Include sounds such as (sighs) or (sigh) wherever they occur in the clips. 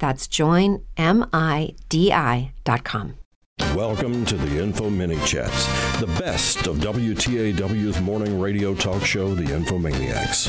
That's joinmidi.com. Welcome to the Info Mini Chats, the best of WTAW's morning radio talk show, The Infomaniacs.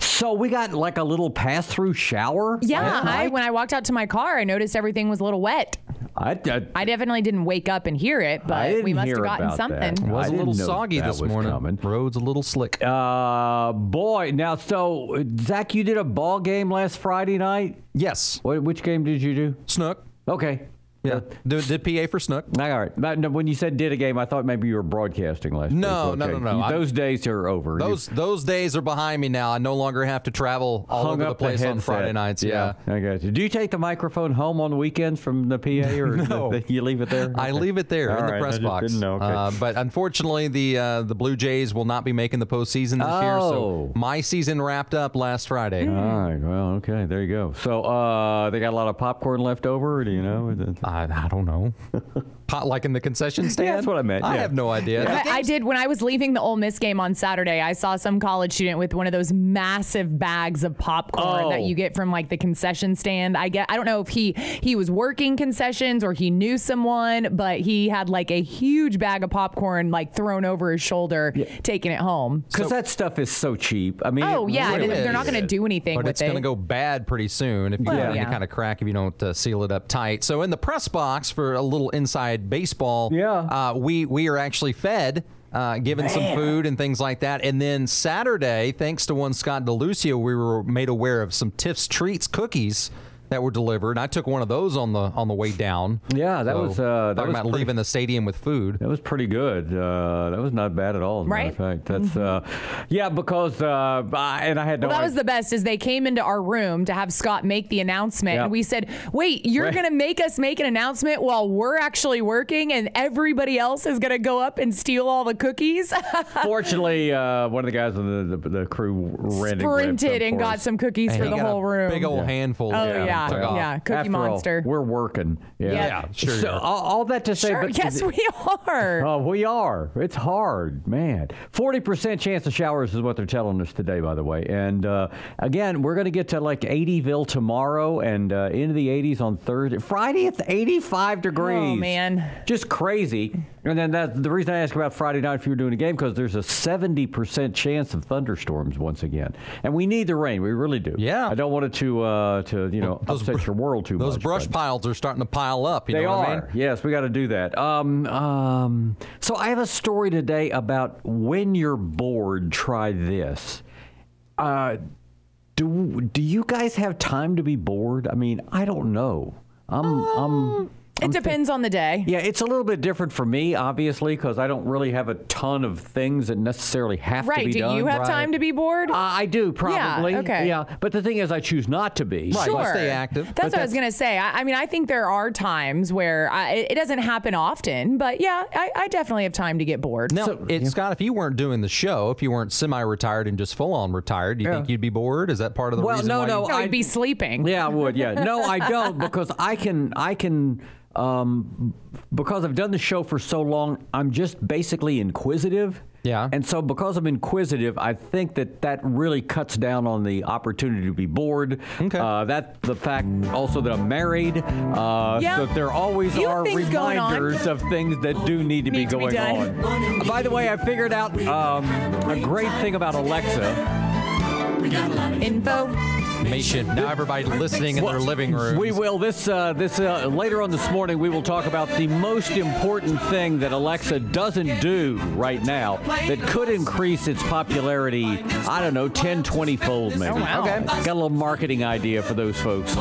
So we got like a little pass-through shower. Yeah, I, when I walked out to my car, I noticed everything was a little wet. I, I, I definitely didn't wake up and hear it, but we must have gotten something. that. It was I a little soggy this was morning. coming. Roads a little slick. Uh, boy, now so Zach, you did a ball game last Friday night. yes. What, which game did you do? Snook. Okay. Yeah. Did, did PA for Snook. All right. But no, when you said did a game, I thought maybe you were broadcasting last No, week. no, no, no. You- I- Those days are over. Those those days are behind me now. I no longer have to travel all hung over the place on headset. Friday nights. Yeah. I got you. Do you take the microphone home on the weekends from the PA, or (laughs) No. you leave it there? I Okay. leave it there All in the right, I press just box. didn't know. Okay. Uh, but unfortunately, the uh, the Blue Jays will not be making the postseason this year. So Oh. my season wrapped up last Friday. All right. Well, okay. There you go. So uh, they got a lot of popcorn left over. Do you know? I, I don't know. (laughs) Pot like in the concession stand. that's what I meant, I yeah. have no idea. The I, I did when I was leaving the Ole Miss game on Saturday. I saw some college student with one of those massive bags of popcorn that Oh. you get from like the concession stand. I get. I don't know if he he was working concessions or he knew someone, but he had like a huge bag of popcorn like thrown over his shoulder, taking it home. Because that stuff is so cheap. I mean, Oh yeah, really they're not going to do anything but with it's it. going to go bad pretty soon if you Well, let any kind of crack if you don't uh, seal it up tight. So in the press box for a little inside baseball, Yeah. uh, we we are actually fed. Uh, given some food and things like that. And then Saturday, thanks to one Scott DeLucia, we were made aware of some Tiff's Treats cookies that were delivered. I took one of those on the on the way down. Yeah, that was, uh, that talking was about pretty- leaving the stadium with food. That was pretty good. Uh, that was not bad at all. As a matter of fact, that's uh, yeah. Because uh, I, and I had no. Well, that was the best. Is they came into our room to have Scott make the announcement, Yeah. and we said, "Wait, you're Right. going to make us make an announcement while we're actually working, and everybody else is going to go up and steal all the cookies." (laughs) Fortunately, uh, one of the guys on the, the, the crew ran and grabbed Sprinted and got some cookies And for he the got a whole room. Big old handful. Oh, of them yeah. took off. Yeah. Cookie After all, Monster. we're working. Yeah, Yeah. sure So you're- all, all that to say, sure, but yes, (laughs) we are. Oh, we are. It's hard, man. Forty percent chance of showers is what they're telling us today, by the way. And uh, again, we're going to get to like 80ville tomorrow, and uh, into the 80s on Thursday. Friday, it's 85 degrees. Oh, man. just crazy. And then that the reason I ask about Friday night if you were doing a game because there's a 70 percent chance of thunderstorms once again, and we need the rain. We really do. Yeah. I don't want it to uh, to you know Those upset br- your world too Those much. Those brush piles are starting to pile up. You they know are. I mean? Yes, we got to do that. Um, um, so I have a story today about when you're bored, try this. Uh, do do you guys have time to be bored? I mean, I don't know. I'm I'm. It depends on the day. Yeah, it's a little bit different for me, obviously, because I don't really have a ton of things that necessarily have to be Do done. Right? Do you have Right. time to be bored? Uh, I do probably. okay. Yeah, but the thing is, I choose not to be. Right. Sure. stay active. That's what I was gonna say. I, I mean, I think there are times where I, it, it doesn't happen often, but yeah, I, I definitely have time to get bored. Now, it, Scott, if you weren't doing the show, if you weren't semi-retired and just full-on retired, do you Yeah. think you'd be bored? Is that part of the Well, reason no, why no, you- no, I- I'd be sleeping. Yeah, I would. Yeah. No, I don't because I can. I can. Um, because I've done the show for so long, I'm just basically inquisitive. Yeah. And so, because I'm inquisitive, I think that that really cuts down on the opportunity to be bored. Okay. Uh, that the fact also that I'm married. Uh, Yeah. So there always You are things going on. reminders of things that do need to Need be to be going on. By the way, I figured out um, a great thing about Alexa. Info. Information. Now everybody listening in their living room. We will this uh, this uh, later on this morning. We will talk about the most important thing that Alexa doesn't do right now that could increase its popularity. I don't know, 10, 20 fold maybe. Oh, wow. Okay, got a little marketing idea for those folks.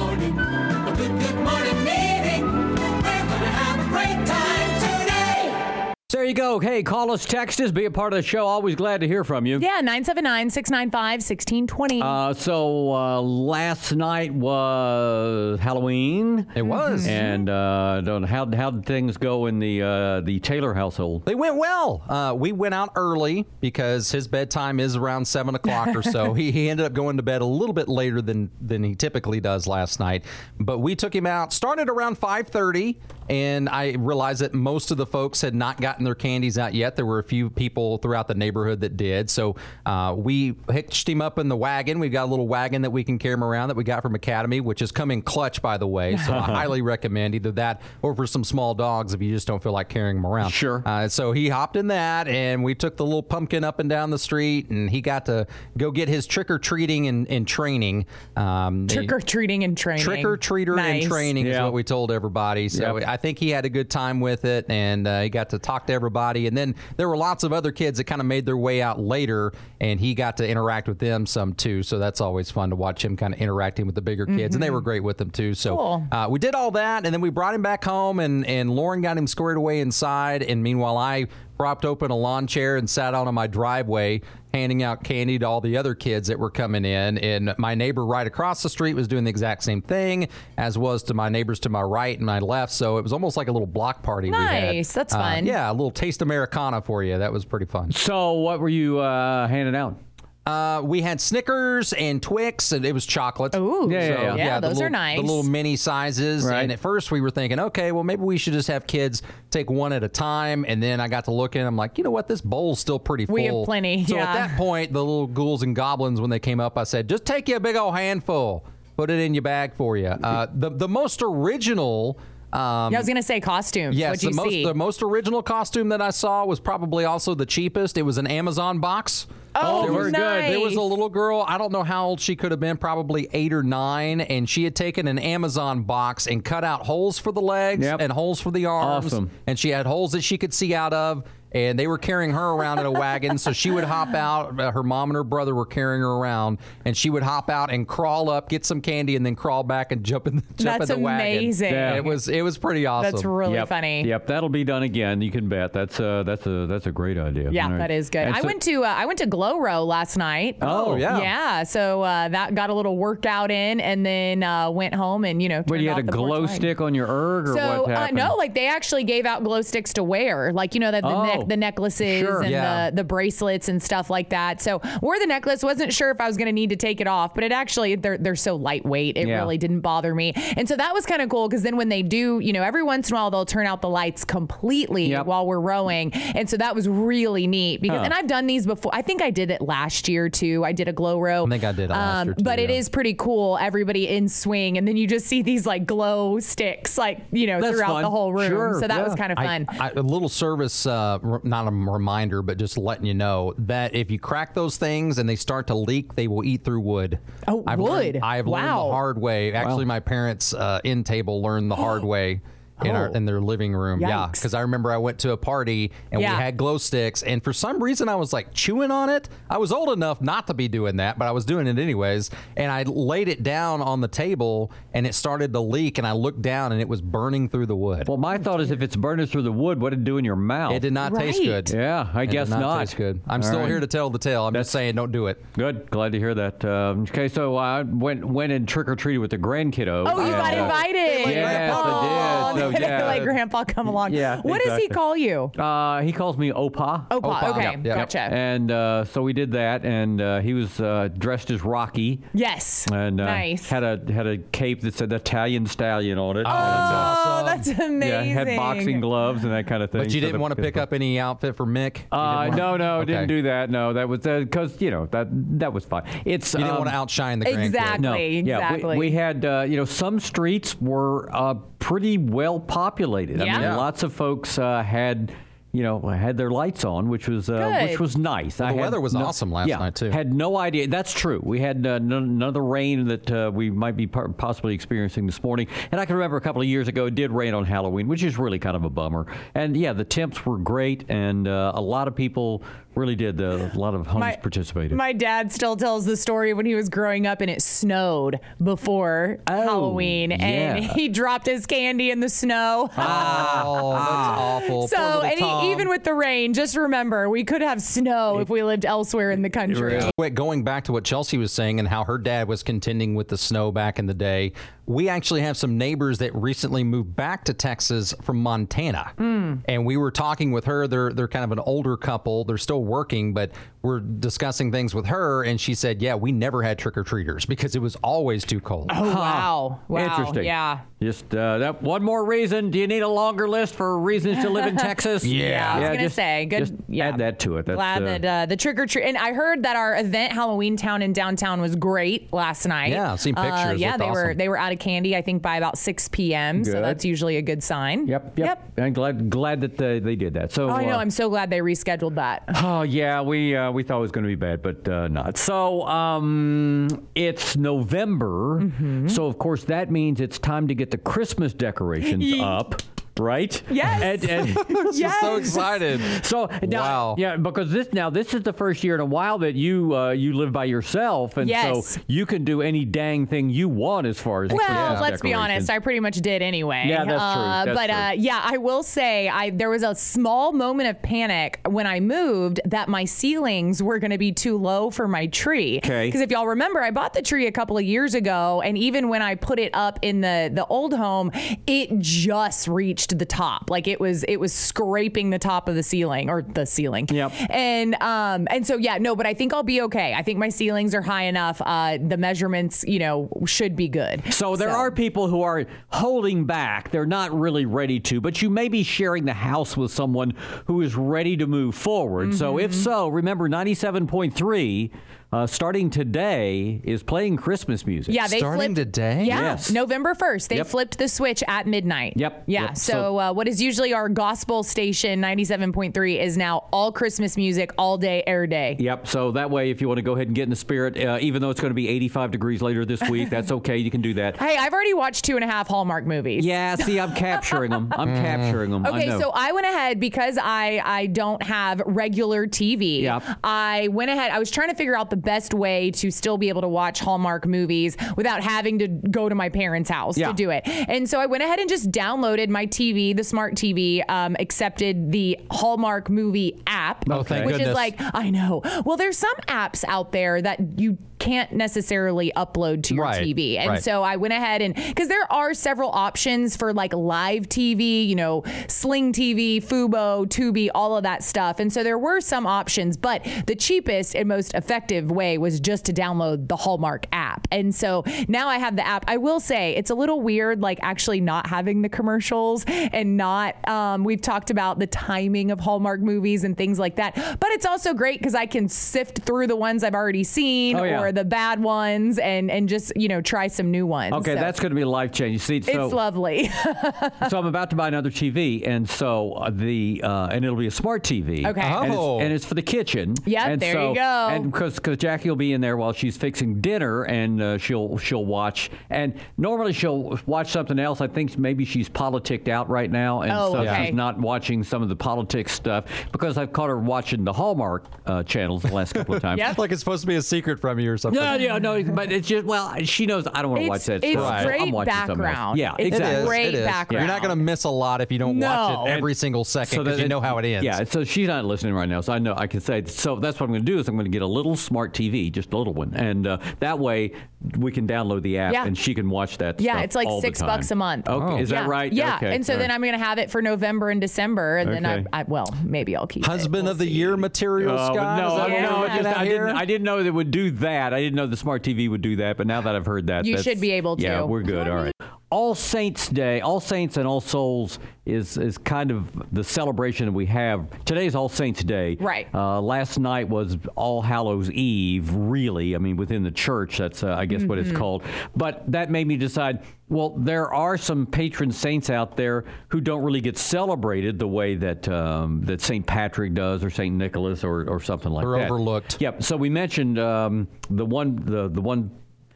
There you go. Hey, call us, text us, be a part of the show. Always glad to hear from you. Yeah, 979 695 1620. Uh, so uh, last night was Halloween. It was. And uh, don't how how did things go in the uh, the Taylor household? They went well. Uh, we went out early because his bedtime is around seven o'clock or so. (laughs) he, he ended up going to bed a little bit later than than he typically does last night. But we took him out. Started around five thirty, and I realized that most of the folks had not gotten their candies out yet. There were a few people throughout the neighborhood that did. So uh, we hitched him up in the wagon. We've got a little wagon that we can carry him around that we got from Academy, which is coming clutch, by the way. So I (laughs) highly recommend either that or for some small dogs if you just don't feel like carrying them around. Sure. Uh, so he hopped in that, and we took the little pumpkin up and down the street, and he got to go get his trick or treating and, and training. Um, Trick or treating and training. Trick or treater nice. and training is what we told everybody. So Yep. I think he had a good time with it, and uh, he got to talk to everybody. And then there were lots of other kids that kind of made their way out later, and he got to interact with them some too. So that's always fun to watch him kind of interacting with the bigger kids, and they were great with them too. So Cool. uh, we did all that, and then we brought him back home, and and Lauren got him squared away inside, and meanwhile I propped open a lawn chair and sat out on my driveway handing out candy to all the other kids that were coming in and my neighbor right across the street was doing the exact same thing as was to my neighbors to my right and my left so it was almost like a little block party we had. Nice. That's Uh, fun. yeah a little taste americana for you that was pretty fun So what were you uh, handing out? Uh, we had Snickers and Twix, and it was chocolate. Ooh. Yeah, yeah, yeah. Yeah, those are nice. The little mini sizes. Right. And at first we were thinking, okay, well maybe we should just have kids take one at a time. And then I got to looking, I'm like, you know what, this bowl's still pretty full. We have plenty, So yeah. at that point, the little ghouls and goblins, when they came up, I said, just take you a big old handful, put it in your bag for you. Uh, the the most original. Um, Yeah, I was going to say costumes. Yes, the most the most original costume that I saw was probably also the cheapest. It was an Amazon box. Oh, there was, nice. There was a little girl. I don't know how old she could have been, probably eight or nine, and she had taken an Amazon box and cut out holes for the legs Yep. and holes for the arms, Awesome. and she had holes that she could see out of. And they were carrying her around in a wagon, so she would hop out. Uh, her mom and her brother were carrying her around, and she would hop out and crawl up, get some candy, and then crawl back and jump in, jump That's in the wagon. amazing. Yeah. It was it was pretty awesome. That's really yep. funny. Yep, that'll be done again. You can bet. That's uh, that's a that's a great idea. Yeah, All right. that is good. And I so- went to uh, I went to Glow Row last night. Oh, yeah. yeah. So uh, that got a little workout in, and then uh, went home and you know. But you had a off the glow stick on your erg, or So what uh, happened? no, like they actually gave out glow sticks to wear, like you know that the, Oh, neck, the necklaces sure. and Yeah. the the bracelets and stuff like that. So wore the necklace, wasn't sure if I was going to need to take it off, but it actually they're they're so lightweight, it Yeah. really didn't bother me. And so that was kind of cool because then when they do, you know, every once in a while they'll turn out the lights completely Yep. while we're rowing, and so that was really neat because Huh. and I've done these before. I think I did it last year too. I did a glow row. I think I did it last year, too, but it yeah. is pretty cool. Everybody in swing, and then you just see these like glow sticks, like you know, That's throughout fun. the whole room. Sure, so that was kind of fun. I, a little service, uh, r- not a reminder, but just letting you know that if you crack those things and they start to leak, they will eat through wood. Oh, I've wood. Learned, I've learned the hard way. Actually, my parents' uh, in table learned the hard (gasps) way. In, our, Oh. in their living room, yeah, because I remember I went to a party and Yeah. we had glow sticks, and for some reason I was like chewing on it. I was old enough not to be doing that, but I was doing it anyways. And I laid it down on the table, and it started to leak. And I looked down, and it was burning through the wood. Well, my thought is if it's burning through the wood, what did it do in your mouth? It did not taste good. Yeah, I It guess did not, not. taste good. I'm All still right. here to tell the tale. I'm just saying, don't do it. Good. Glad to hear that. Um, okay, so I went went and trick or treated with the grandkiddo. oh, you got uh, invited. Yes, I did. So, (laughs) they yeah. let Grandpa come along. Yeah, What does he call you? Uh, he calls me Opa. Opa. Opa. Okay, Yep, yep. gotcha. And uh, so we did that, and uh, he was uh, dressed as Rocky, yes. and uh, nice. had a had a cape that said Italian Stallion on it. Oh, that's oh, awesome. that's amazing. yeah, had boxing gloves and that kind of thing. But you didn't the- want to pick up any outfit for Mick. Uh, no, no, Okay. didn't do that. No, that was because you know that that was fine. It's You didn't um, want to outshine the grandkid. Exactly. No, yeah, exactly. we, we had uh, you know some streets were uh, pretty well populated. I mean, Yeah. lots of folks uh, had you know, had their lights on, which was uh, which was nice. Well, the had weather was awesome last yeah, night, too. Had no idea. That's true. We had uh, none, none of the rain that uh, we might be par- possibly experiencing this morning. And I can remember a couple of years ago, it did rain on Halloween, which is really kind of a bummer. And yeah, the temps were great, and uh, a lot of people really did. Uh, a lot of homes participated. My dad still tells the story when he was growing up and it snowed before Oh, Halloween and he dropped his candy in the snow. Oh, that's (laughs) awful. So, and he, even with the rain, just remember we could have snow if we lived elsewhere in the country. Wait, going back to what Chelsea was saying and how her dad was contending with the snow back in the day, we actually have some neighbors that recently moved back to Texas from Montana. Hmm. And we were talking with her. They're they're kind of an older couple. They're still working, but we're discussing things with her and she said, "Yeah, we never had trick-or-treaters because it was always too cold." Oh, wow. Wow. Interesting. Yeah. Just uh, that one more reason. Do you need a longer list for reasons to live in (laughs) Texas? Yeah, I was gonna just- say, good- Just yeah. add that to it. That's, Glad uh, that uh, the trick or treat, and I heard that our event Halloween Town in downtown was great last night. Yeah, I've seen Uh, pictures. yeah, Looked they were they were out of candy. I think by about six p.m. So that's usually a good sign. Yep, yep. I'm glad glad that uh, they did that. So Oh, I know. uh, I'm so glad they rescheduled that. Oh yeah, we uh, we thought it was going to be bad, but uh, not. So um, it's November, Mm-hmm. so of course that means it's time to get the Christmas decorations up, right? Yes. And, and (laughs) She's so excited. so now, Wow. yeah, because this now this is the first year in a while that you uh, you live by yourself, and Yes. so you can do any dang thing you want as far as Well, Christmas let's be honest. I pretty much did anyway. Yeah, that's true. Uh, That's but true. Uh, yeah, I will say, I there was a small moment of panic when I moved that my ceilings were going to be too low for my tree. 'Kay. Because if y'all remember, I bought the tree a couple of years ago, and even when I put it up in the the old home, it just reached the top. Like it was it was scraping the top of the ceiling or the ceiling. Yep. And um and so yeah, no, but I think I'll be okay. I think my ceilings are high enough. Uh, the measurements, you know, should be good. So there are people who are holding back. They're not really ready to, but you may be sharing the house with someone who is ready to move forward. So if Mm-hmm. so, remember 97.3 uh, starting today is playing Christmas music. Yeah, they Starting flipped, today? Yeah, Yes. November first, they Yep. flipped the switch at midnight. Yep, Yeah. yep. So, So- uh, what is usually our gospel station, ninety-seven point three, is now all Christmas music, all day, air day. Yep. So that way, if you want to go ahead and get in the spirit, uh, even though it's going to be 85 degrees later this (laughs) week, that's okay. You can do that. Hey, I've already watched two and a half Hallmark movies. Yeah. See, I'm capturing them. I'm capturing them. I Okay, know. so I went ahead because I I don't have regular TV. Yep. I went ahead. I was trying to figure out the best way to still be able to watch Hallmark movies without having to go to my parents' house Yeah. to do it. And so I went ahead and just downloaded my TV, the smart TV, um, accepted the Hallmark movie app, Oh, thank which is like I know. Well, there's some apps out there that you can't necessarily upload to your Right, TV, and right. so I went ahead and because there are several options for like live TV, you know, Sling TV, Fubo, Tubi, all of that stuff. And so there were some options, but the cheapest and most effective way was just to download the Hallmark app. And so now I have the app. I will say it's a little weird, like actually not having the commercials and not, um, we've talked about the timing of Hallmark movies and things like that. But it's also great because I can sift through the ones I've already seen Oh, yeah. or the bad ones and, and just, you know, try some new ones. Okay, So that's going to be a life change. See, so it's lovely. (laughs) so I'm about to buy another TV, and so uh, the uh, and it'll be a smart TV. Okay. and, Oh. it's, and it's for the kitchen. Yep, and there so, you go. And because because Jackie will be in there while she's fixing dinner, and uh, she'll she'll watch. And normally she'll watch something else. I think maybe she's politicked out right now, and Oh, so okay. she's not watching some of the politics stuff because I've caught her watching the Hallmark uh, channels the last couple of (laughs) times. Yep. like it's supposed to be a secret from you or something. No, yeah, no, but it's just well, she knows I don't want to watch It's- that it's stuff. great I'm watching something background. Yeah, It's It exactly. is, great it is. background. You're not going to miss a lot if you don't watch it every And- single second so because that you know how it ends. Yeah, so she's not listening right now, so I know I can say. So that's what I'm going to do is I'm going to get a little smart TV, just a little one, and uh, that way we can download the app Yeah. and she can watch that. Yeah, stuff it's like all six bucks a month. Okay, Oh. is that yeah. right? Yeah, Okay, and so all then right. I'm going to have it for November and December, and then I, I well maybe I'll keep it. Husband We'll of the see. year material, Oh, Scott. no, I, no, I, just, I, didn't, I didn't know that it would do that. I didn't know the smart TV would do that, but now that I've heard that, You should be able to. Yeah, we're good. All right. All Saints Day, All Saints and All Souls is is kind of the celebration that we have. Today is All Saints Day. Right. Uh, last night was All Hallows Eve. Really, I mean, within the church, that's uh, I guess what it's called. But that made me decide. Well, there are some patron saints out there who don't really get celebrated the way that um, that Saint Patrick does, or Saint Nicholas, or, or something like Or that. overlooked. Yep. So we mentioned um, the one the the one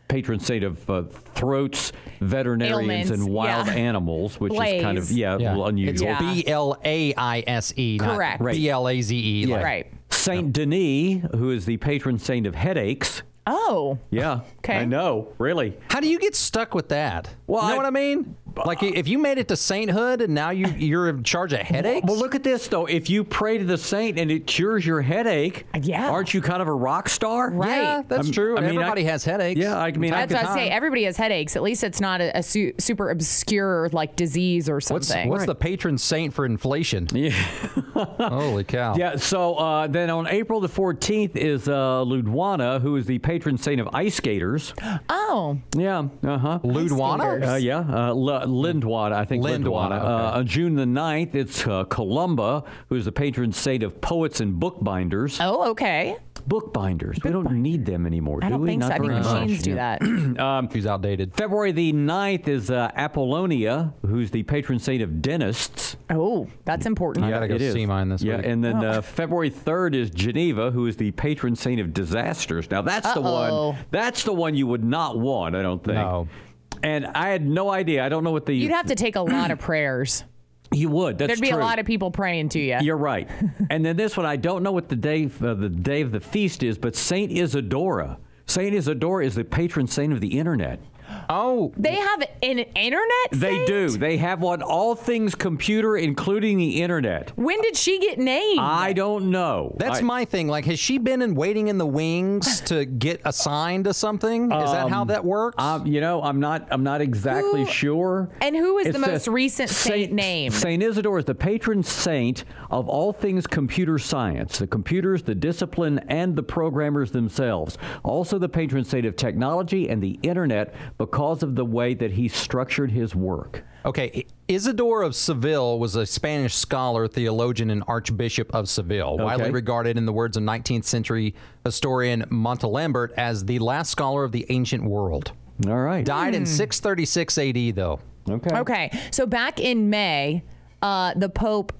patron saint of uh, throats, veterinarians, Ailments, and wild yeah. animals, which is kind of Blaise. yeah, a It's unusual. B L A I S E, Correct. B L A Z E. Right. Saint Denis, who is the patron saint of headaches. Oh. Yeah. Okay. I know. Really. How do you get stuck with that? Well, you know I- what I mean? Like if you made it to sainthood and now you you're in charge of headaches. Well, look at this though. If you pray to the saint and it cures your headache, Yeah. aren't you kind of a rock star? Right. Yeah, that's I'm- true. I mean, I- Everybody has headaches. Yeah, I mean, I That's could- what I say. Everybody has headaches. At least it's not a, a su- super obscure like disease or What's something. what's the patron saint for inflation? (laughs) Yeah. Holy cow. Yeah, so uh, then on April the 14th is uh, Ludwana, who is the patron saint of ice skaters. (gasps) oh. Yeah, uh huh. Ludwana? Uh, yeah, uh, L- Lindwana, I think Lindwana, Lindwana. okay. Uh, on June the 9th, it's uh, Columba, who is the patron saint of poets and bookbinders. Oh, okay. Bookbinders, we don't need them anymore, I do don't we? think so. Not I think very machines much. do Yeah. that. (clears throat) She's outdated. February the 9th is uh, Apollonia, who's the patron saint of dentists. oh, that's important. I gotta go it is. see mine this yeah, week. and then Oh. uh, February 3rd is Geneva, who is the patron saint of disasters. Now, that's the Uh-oh. one. That's the one you would not want, I don't think. No. And I had no idea. I don't know what the. You'd have to take a lot of (clears throat) prayers. You would. That's There'd be true. a lot of people praying to you. You're right. (laughs) and then this one, I don't know what the day uh, the day of the feast is, but Saint Isadora. Saint Isadora is the patron saint of the internet. Oh, They have an internet. They do. They have one all things computer, including the internet. When did she get named? I don't know. that's I- my thing. Like, has she been in waiting in the wings (sighs) to get assigned to something? Is that how that works? Um, you know, I'm not. I'm not exactly Who- sure. and who is It the most says recent saint named? Saint Isidore is the patron saint of all things computer science, the computers, the discipline, and the programmers themselves. Also, the patron saint of technology and the internet because of the way that he structured his work. Okay, Isidore of Seville was a Spanish scholar, theologian, and archbishop of Seville, widely regarded in the words of 19th century historian Montalembert as the last scholar of the ancient world. All right. Died Hmm. in 636 AD, though. Okay. Okay, so back in May, uh, the Pope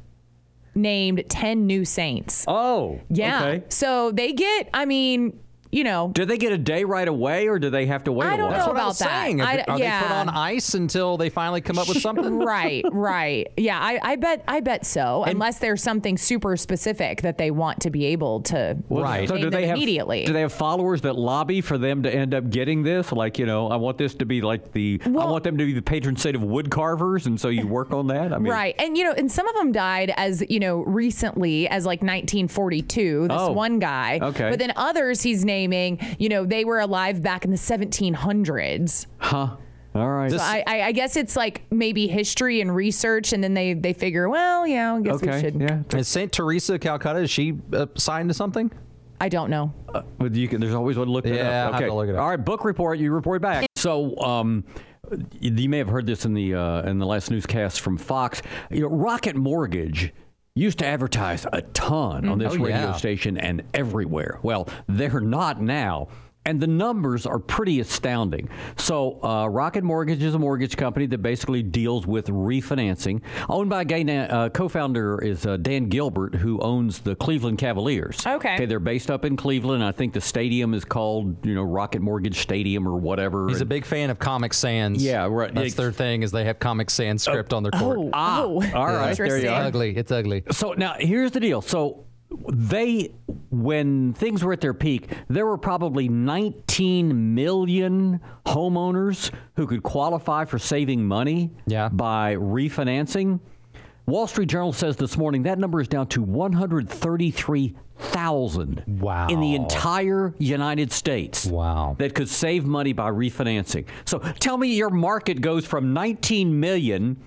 named ten new saints. Oh. yeah. Okay. So they get. I mean, you know. Do they get a day right away, or do they have to wait I a don't while? That's know what I about was that. saying. Are, I- they- are they put on ice until they finally come up with (laughs) something? right, (laughs) right. Yeah, I, I bet I bet so. unless there's something super specific that they want to be able to Right. So do they have immediately. Do they have followers that lobby for them to end up getting this? Like, you know, I want this to be like the I want them to be the patron saint of wood carvers, and so you work on that. I mean, Right. And, you know, and some of them died as, you know, recently as like 1942, this Oh, one guy. okay. But then others he's naming, you know, they were alive back in the 1700s. Huh. All right. So I, I, I guess it's like maybe history and research, and then they, they figure, well, yeah, I guess we okay. should. Yeah. Is Saint Teresa of Calcutta, is she uh, signed to something? I don't know. But you can, there's always one to look that Yeah, up. I'll have Okay. to look it up. All right. Book report. You report back. So, um, you may have heard this in the uh, in the last newscast from Fox. You know, Rocket Mortgage used to advertise a ton on mm, this Oh, radio yeah. station and everywhere. Well, they're not now. And the numbers are pretty astounding. So, uh, Rocket Mortgage is a mortgage company that basically deals with refinancing. Owned by a guy, na- uh, co-founder is uh, Dan Gilbert, who owns the Cleveland Cavaliers. Okay. Okay, they're based up in Cleveland. I think the stadium is called, you know, Rocket Mortgage Stadium or whatever. He's a big fan of Comic Sans. Yeah, right. That's their thing is they have Comic Sans script on their court. Oh, Ah, oh. all right, there you Interesting. It's are. ugly. It's ugly. So now here's the deal. So they, when things were at their peak, there were probably 19 million homeowners who could qualify for saving money Yeah. by refinancing. Wall Street Journal says this morning that number is down to 133,000 Wow. in the entire United States. Wow. That could save money by refinancing. So tell me your market goes from 19 million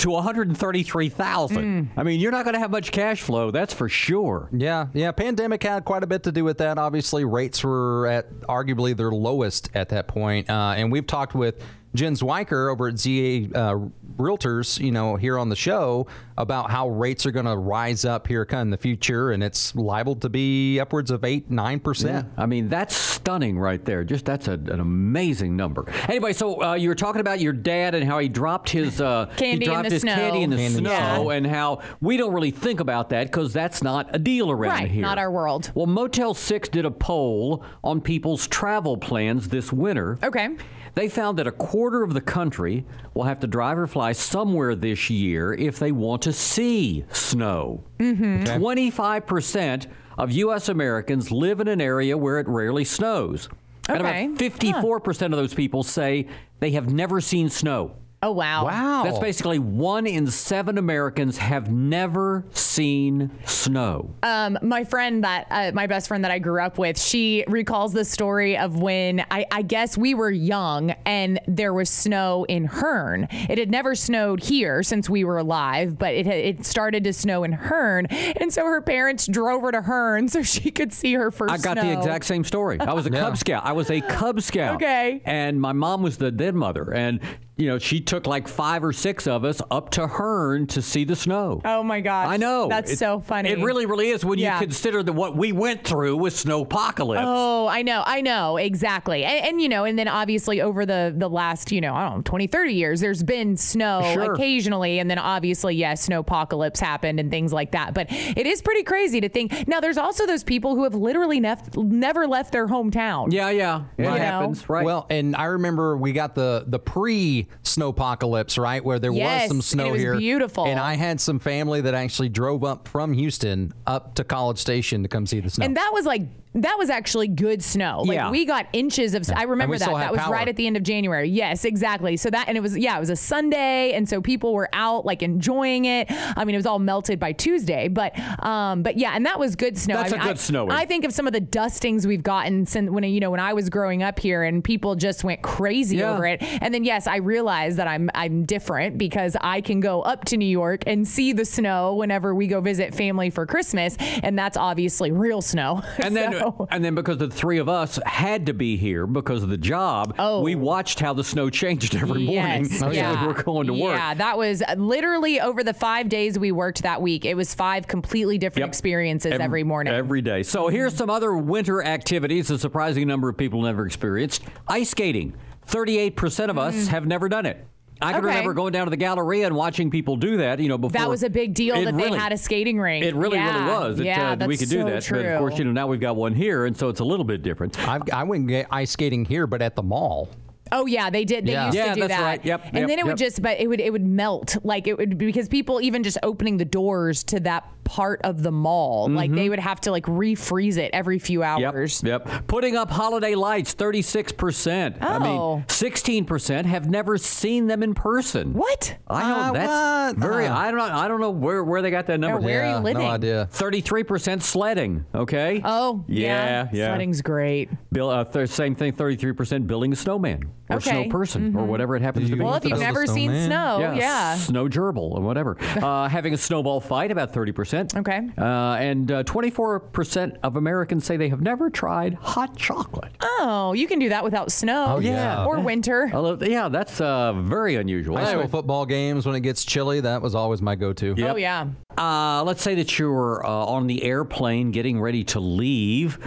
to 133,000. I mean, you're not going to have much cash flow, that's for sure. Yeah, yeah. Pandemic had quite a bit to do with that. Obviously, rates were at arguably their lowest at that point. Uh, and we've talked with Jen Zwiker over at ZA uh, Realtors, you know, here on the show about how rates are going to rise up here kind of in the future, and it's liable to be upwards of eight, nine percent. I mean, that's stunning right there. Just that's a, an amazing number. Anyway, so uh, you were talking about your dad and how he dropped his uh, (laughs) Candy he in dropped the his snow. candy in the Candy in the snow, snow. and how we don't really think about that because that's not a deal around Right, here. not our world. Well, Motel Six did a poll on people's travel plans this winter. Okay. They found that a quarter of the country will have to drive or fly somewhere this year if they want to see snow. Mm-hmm. 25% of U.S. Americans live in an area where it rarely snows. And about 54% of those people say they have never seen snow. Oh wow. Wow. That's basically one in seven Americans have never seen snow. Um, my friend that uh, my best friend that I grew up with, she recalls the story of when I, I guess we were young and there was snow in Hearne. It had never snowed here since we were alive, but it it started to snow in Hearne, and so her parents drove her to Hearne so she could see her first. I got the exact same story. I was a (laughs) Cub Scout. I was a Cub Scout. Okay. And my mom was the dead mother. And, you know, she took like five or six of us up to Hearne to see the snow. Oh my gosh. I know. That's It- so funny. It really, really is when Yeah. you consider that what we went through with snowpocalypse. Oh, I know, I know, exactly. And, and you know, and then obviously over the the last, you know, I don't know, 20, 30 years, there's been snow Sure. occasionally. And then obviously, yes, snowpocalypse happened and things like that. But it is pretty crazy to think. Now, there's also those people who have literally nef- never left their hometown. Yeah, yeah. It You know? happens, right? Well, and I remember we got the the pre snowpocalypse, right, where there Yes, was some and snow it was here. beautiful. And I had some family that actually drove up from Houston up to College Station to come see the snow. And that was like that was actually good snow. Like Yeah. we got inches of. I remember that. That was power. right at the end of January. Yes, exactly. So that and it was yeah, it was a Sunday, and so people were out like enjoying it. I mean, it was all melted by Tuesday, but um, but yeah, and that was good snow. That's I mean, a good I, snowing. I think of some of the dustings we've gotten since when you know when I was growing up here, and people just went crazy Yeah. over it. And then yes, I realized that I'm I'm different because I can go up to New York and see the snow whenever we go visit family for Christmas, and that's obviously real snow. (laughs) and then, So- oh. and then because the three of us had to be here because of the job, Oh. we watched how the snow changed every morning (laughs) Yes, as yeah. we were going to work. Yeah, that was literally over the five days we worked that week. It was five completely different Yep. experiences every, morning. Every day. So mm-hmm. here's some other winter activities a surprising number of people never experienced. Ice skating. 38% of us mm. have never done it. I can. Okay. remember going down to the Galleria and watching people do that, you know, before. that was a big deal It that really- they had a skating rink. It really, Yeah. really was. It, yeah, uh, that's we could do that. True. But of course, you know, now we've got one here, and so it's a little bit different. I've, I went ice skating here, but at the mall. Oh yeah, they did. They Yeah. used Yeah, to do that's that. right. Yep, and yep, then it would yep. just, but it would it would melt like it would because people even just opening the doors to that part of the mall, like they would have to like refreeze it every few Mm-hmm. Yep, hours. yep. Putting up holiday lights, 36%. I mean, Oh. 16% have never seen them in person. What? I know Uh, that's what? very. Uh. I don't. know- I don't know where, where they got that number. Or where are you yeah, living? No idea. Thirty-three percent sledding. Okay. Oh yeah, yeah. Sledding's great. Bill, uh, th- same thing. Thirty-three percent building a snowman or Okay. snow person or whatever it happens to be. Well, if you've never seen snowman. snow, yeah, yeah. snow gerbil or whatever. (laughs) uh, having a snowball fight, about thirty percent. Okay. Uh, and uh, twenty-four percent of Americans say they have never tried hot chocolate. Oh, you can do that without snow. Oh, yeah. Or winter. Although, yeah, that's uh, very unusual. High school football games when it gets chilly, that was always my go-to. Yep. Oh yeah. Uh, let's say that you're uh, on the airplane getting ready to leave.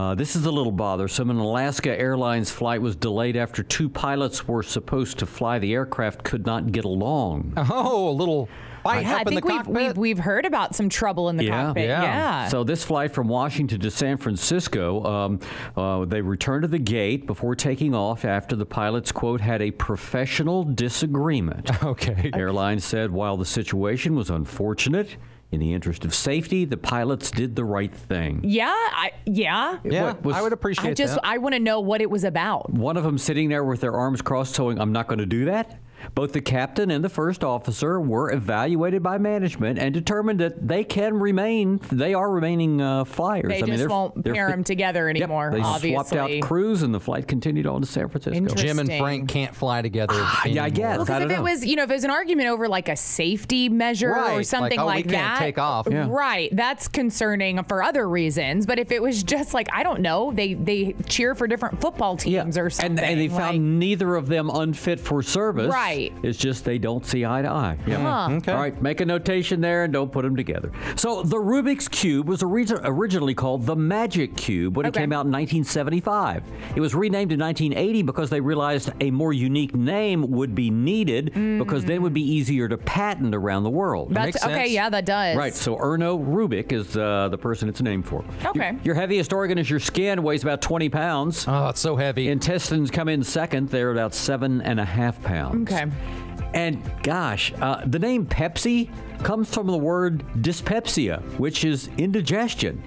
Uh, this is a little bothersome. An Alaska Airlines flight was delayed after two pilots were supposed to fly the aircraft could not get along. Oh, a little fight I think the we've, we've we've heard about some trouble in the cockpit. yeah. Yeah. So this flight from Washington to San Francisco, um, uh, they returned to the gate before taking off after the pilots quote had a professional disagreement. (laughs) Okay. Airlines said while the situation was unfortunate, in the interest of safety, the pilots did the right thing. yeah. I yeah. yeah, was- I would appreciate I just that. I want to know what it was about. One of them sitting there with their arms crossed, saying, "I'm not going to do that." Both the captain and the first officer were evaluated by management and determined that they can remain. They are remaining uh, flyers. They I mean, just they're- won't they're pair fit- them together Yep, anymore. They obviously. swapped out crews, and the flight continued on to San Francisco. Interesting. Jim and Frank can't fly together. yeah, I guess. anymore. I Because don't if it know. was, you know, if it was an argument over like a safety measure Right, or like, something oh, we like can't that, take off. Yeah. right? That's concerning for other reasons. But if it was just like I don't know, they they cheer for different football teams or something, And, and they found neither of them unfit for service. Right. It's just they don't see eye to eye. Yeah. Huh. Okay. All right, make a notation there and don't put them together. So the Rubik's Cube was originally called the Magic Cube when it came out in 1975. It was renamed in 1980 because they realized a more unique name would be needed because then it would be easier to patent around the world. That's Makes okay. Yeah, that does. Right, so Erno Rubik is uh, the person it's named for. Okay. Your, your heaviest organ is your skin, weighs about 20 pounds. Oh, it's so heavy. Intestines come in second. They're about seven and a half pounds. Okay. And gosh, uh, the name Pepsi comes from the word dyspepsia, which is indigestion.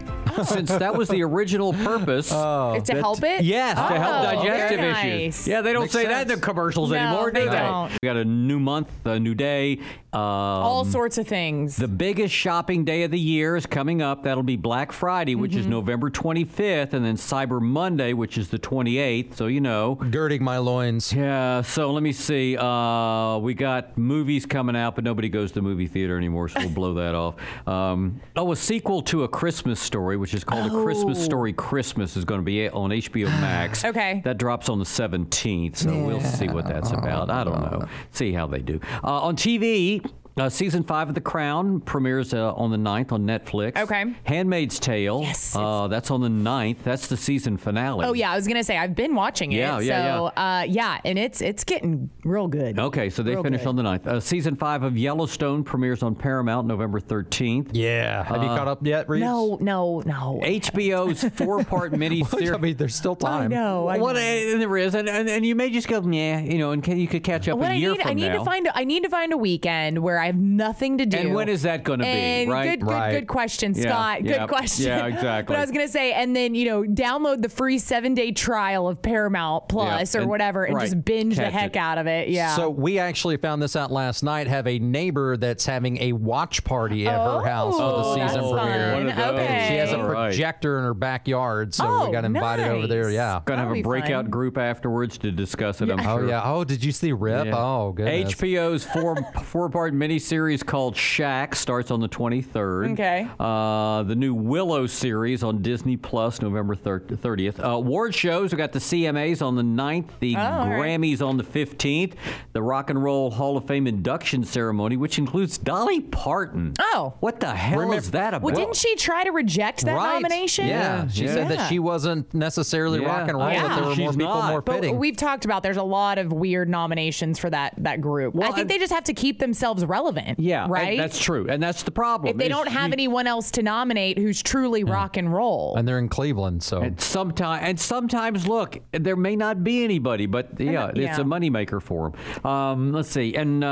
Since that was the original (laughs) purpose. Oh. to help it? Yes, to help Oh, digestive very issues. nice. Yeah, they don't Makes say that in the commercials No, anymore, do they they? don't. We got a new month, a new day. Um, All sorts of things. the biggest shopping day of the year is coming up. That'll be Black Friday, which Mm-hmm. is November 25th, and then Cyber Monday, which is the 28th. So you know. Girding my loins. Yeah, so let me see. Uh, we got movies coming out, but nobody goes to the movie theater anymore, so we'll blow that off. Um, oh, a sequel to A Christmas Story, which is called A Christmas Story Christmas, is going to be on HBO Max. (sighs) Okay. That drops on the 17th, so we'll see what that's about. I don't know. See how they do. Uh, on TV, uh, season five of The Crown premieres uh, on the 9th on Netflix. Okay. Handmaid's Tale. Yes, Uh, that's on the 9th. That's the season finale. Oh yeah, I was gonna say I've been watching it. Yeah, yeah, so uh, yeah, and it's it's getting real good. Okay, so they Real finish good. on the 9th. Uh, season five of Yellowstone premieres on Paramount November 13th. Yeah. Have you caught up yet, Reeves? No, no, no. HBO's (laughs) four-part mini series. I miniseries. mean, there's still time. I know. I What know. uh, there is, and, and, and you may just go, yeah, you know, and can, you could catch up What a I year need, from I need now. to find. A, I need to find a weekend where I have nothing to do. And when is that gonna be, right? Good, good, Right. good question, Yeah, Scott. yeah, Good question. yeah, exactly. (laughs) But I was gonna say, and then you know, download the free seven day trial of Paramount Plus Yeah, or and- whatever, and right, just binge the heck it. out of it. Yeah. So we actually found this out last night. Have a neighbor that's having a watch party at her oh, house for the Oh, season premiere. fun. One of those. Okay. She has a All right. projector in her backyard, so Oh, we got invited over there. nice. Yeah. Gonna have a breakout fun. group afterwards to discuss it. I'm oh, sure. Oh yeah. Oh, did you see Rip? Yeah. Oh, good. HBO's four four part miniseries called Shaq starts on the 23rd. Okay. Uh, the new Willow series on Disney Plus November 30th. Uh, award shows we got the CMAs on the 9th, the Oh, all right. Grammys on the 15th, the Rock and Roll Hall of Fame induction ceremony, which includes Dolly Parton. Oh. What the hell Remember- is that about? well, didn't she try to reject that Right. nomination? Yeah. She said that she wasn't necessarily Yeah. rock and roll. Yeah. That there were more She's people not. more But we've talked about there's a lot of weird nominations for that that group. Well, I think I- they just have to keep themselves relevant. Yeah, right. That's true, and that's the problem. if they is don't have you- anyone else to nominate who's truly rock and roll. and they're in Cleveland, so And sometimes, and sometimes, look, there may not be anybody, but yeah, it's yeah. a moneymaker for them. Um, let's see, and uh,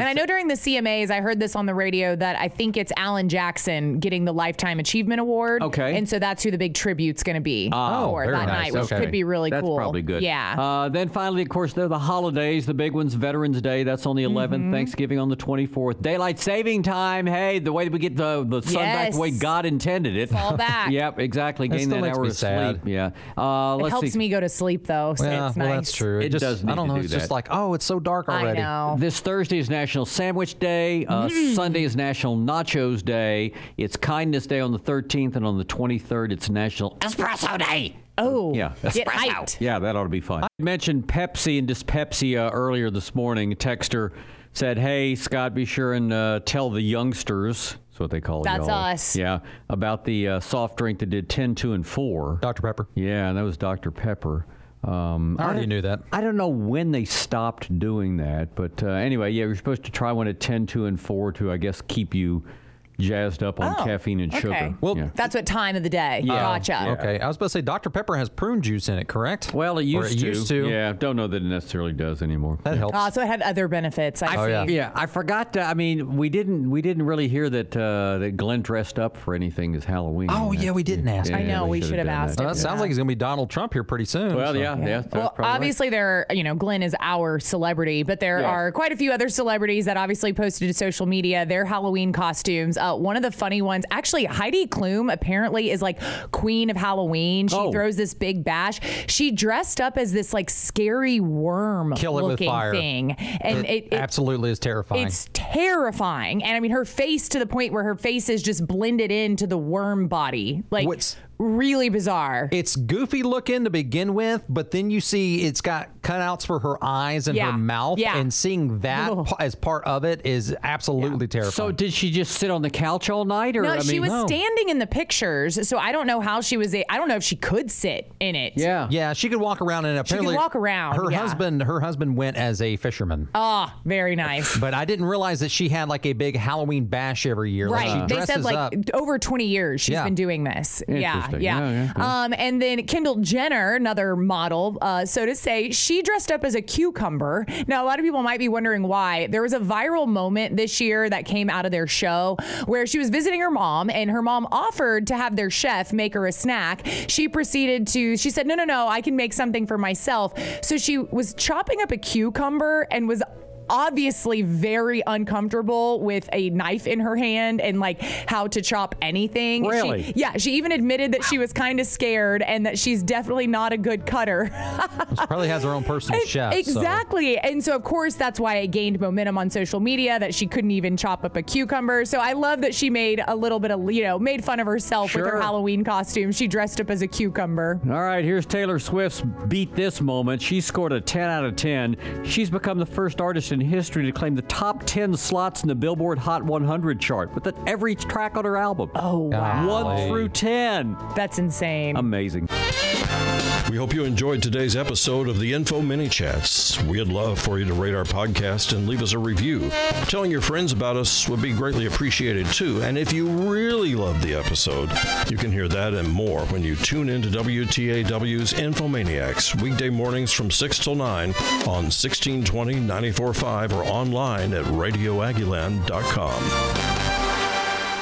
And I know during the CMAs, I heard this on the radio that I think it's Alan Jackson getting the Lifetime Achievement Award. Okay. And so that's who the big tribute's going to be Oh, for that nice. night, which Okay. could be really that's cool. probably good. Yeah. Uh, then finally, of course, there are the holidays. The big ones: Veterans Day. That's on the 11th. Mm-hmm. Thanksgiving on the 24th. Daylight saving time. Hey, the way that we get the the sun back the way God intended it. Fall (laughs) back. yep, exactly. That Gain still that hour of sad. sleep. Yeah. Uh, it let's helps see. me go to sleep, though. So yeah, it's well, nice. that's true. It just, does need I don't to know. do It's just like, oh, it's so dark I already. know. This Thursday is National Sandwich Day. Uh, Mm. Sunday is National Nachos Day. It's Kindness Day on the 13th, and on the 23rd, it's National Espresso Day. Oh, Yeah, get espresso. hyped. Yeah, that ought to be fun. I mentioned Pepsi and dyspepsia earlier this morning. Texter said, "Hey, Scott, be sure and uh, tell the youngsters." That's what they call That's y'all. us. Yeah, about the uh, soft drink that did 10, 2, and 4. Dr. Pepper. Yeah, and that was Dr. Pepper. Um, I already don't- knew that. I don't know when they stopped doing that, but uh, anyway, yeah, you're supposed to try one at 10, 2, and 4 to, I guess, keep you jazzed up on Oh, caffeine and okay. sugar. Well, Yeah. That's what time of the day. Yeah. Gotcha. Okay, I was about to say Dr. Pepper has prune juice in it, correct? well, it used, Or it to. used to. Yeah, don't know that it necessarily does anymore. That helps. Uh, so it had other benefits. I, Oh, see. yeah. Yeah, I forgot. To, I mean, we didn't we didn't really hear that uh, that Glenn dressed up for anything as Halloween. Oh, yeah, we didn't ask I know, we should have done asked that. Well, that sounds like he's going to be Donald Trump here pretty soon. Well, so- yeah, yeah. that's Well, probably right. obviously there, are, you know, Glenn is our celebrity, but there Yes. are quite a few other celebrities that obviously posted to social media their Halloween costumes. Uh, Uh, one of the funny ones, actually, Heidi Klum apparently is like queen of Halloween. She Oh. throws this big bash. She dressed up as this like scary worm Kill it with looking fire. thing, and it, it Absolutely is terrifying. it's terrifying. And I mean, her face to the point where her face is just blended into the worm body. Like, What's- really bizarre. it's goofy looking to begin with, but then you see it's got cutouts for her eyes and Yeah. her mouth, Yeah. and seeing that Ugh. as part of it is absolutely terrifying. So did she just sit on the couch all night, or no, I she mean, was no. standing in the pictures, so I don't know how she was. A- I don't know if she could sit in it. Yeah, yeah, she could walk around, and apparently she could walk around, Her yeah. husband, her husband went as a fisherman. Ah, very nice. But I didn't realize that she had like a big Halloween bash every year. Like, Right. she they said like up. over 20 years she's Yeah. been doing this. Yeah. Interesting. Yeah. Yeah, yeah, yeah. Um, and then Kendall Jenner, another model, uh, so to say, she dressed up as a cucumber. Now, a lot of people might be wondering why. There was a viral moment this year that came out of their show where she was visiting her mom and her mom offered to have their chef make her a snack. She proceeded to, she said, no, no, no, I can make something for myself. So she was chopping up a cucumber and was obviously very uncomfortable with a knife in her hand and like how to chop anything. She- Really? yeah, she even admitted that she was kind of scared and that she's definitely not a good cutter. (laughs) She probably has her own personal chef. so- exactly. And so, of course, that's why it gained momentum on social media that she couldn't even chop up a cucumber. So I love that she made a little bit of, you know, made fun of herself with her Halloween costume. She dressed up as a cucumber. All right, here's Taylor Swift's Beat This moment. She scored a 10 out of 10. She's become the first artist in history to claim the top 10 slots in the Billboard Hot 100 chart with every track on her album. Oh, wow. 1 through 10. That's insane. Amazing. We hope you enjoyed today's episode of the Info Mini Chats. We'd love for you to rate our podcast and leave us a review. Telling your friends about us would be greatly appreciated too. And if you really love the episode, you can hear that and more when you tune into WTAW's Infomaniacs weekday mornings from 6 till 9 on 1620 945 or online at radioaggieland.com.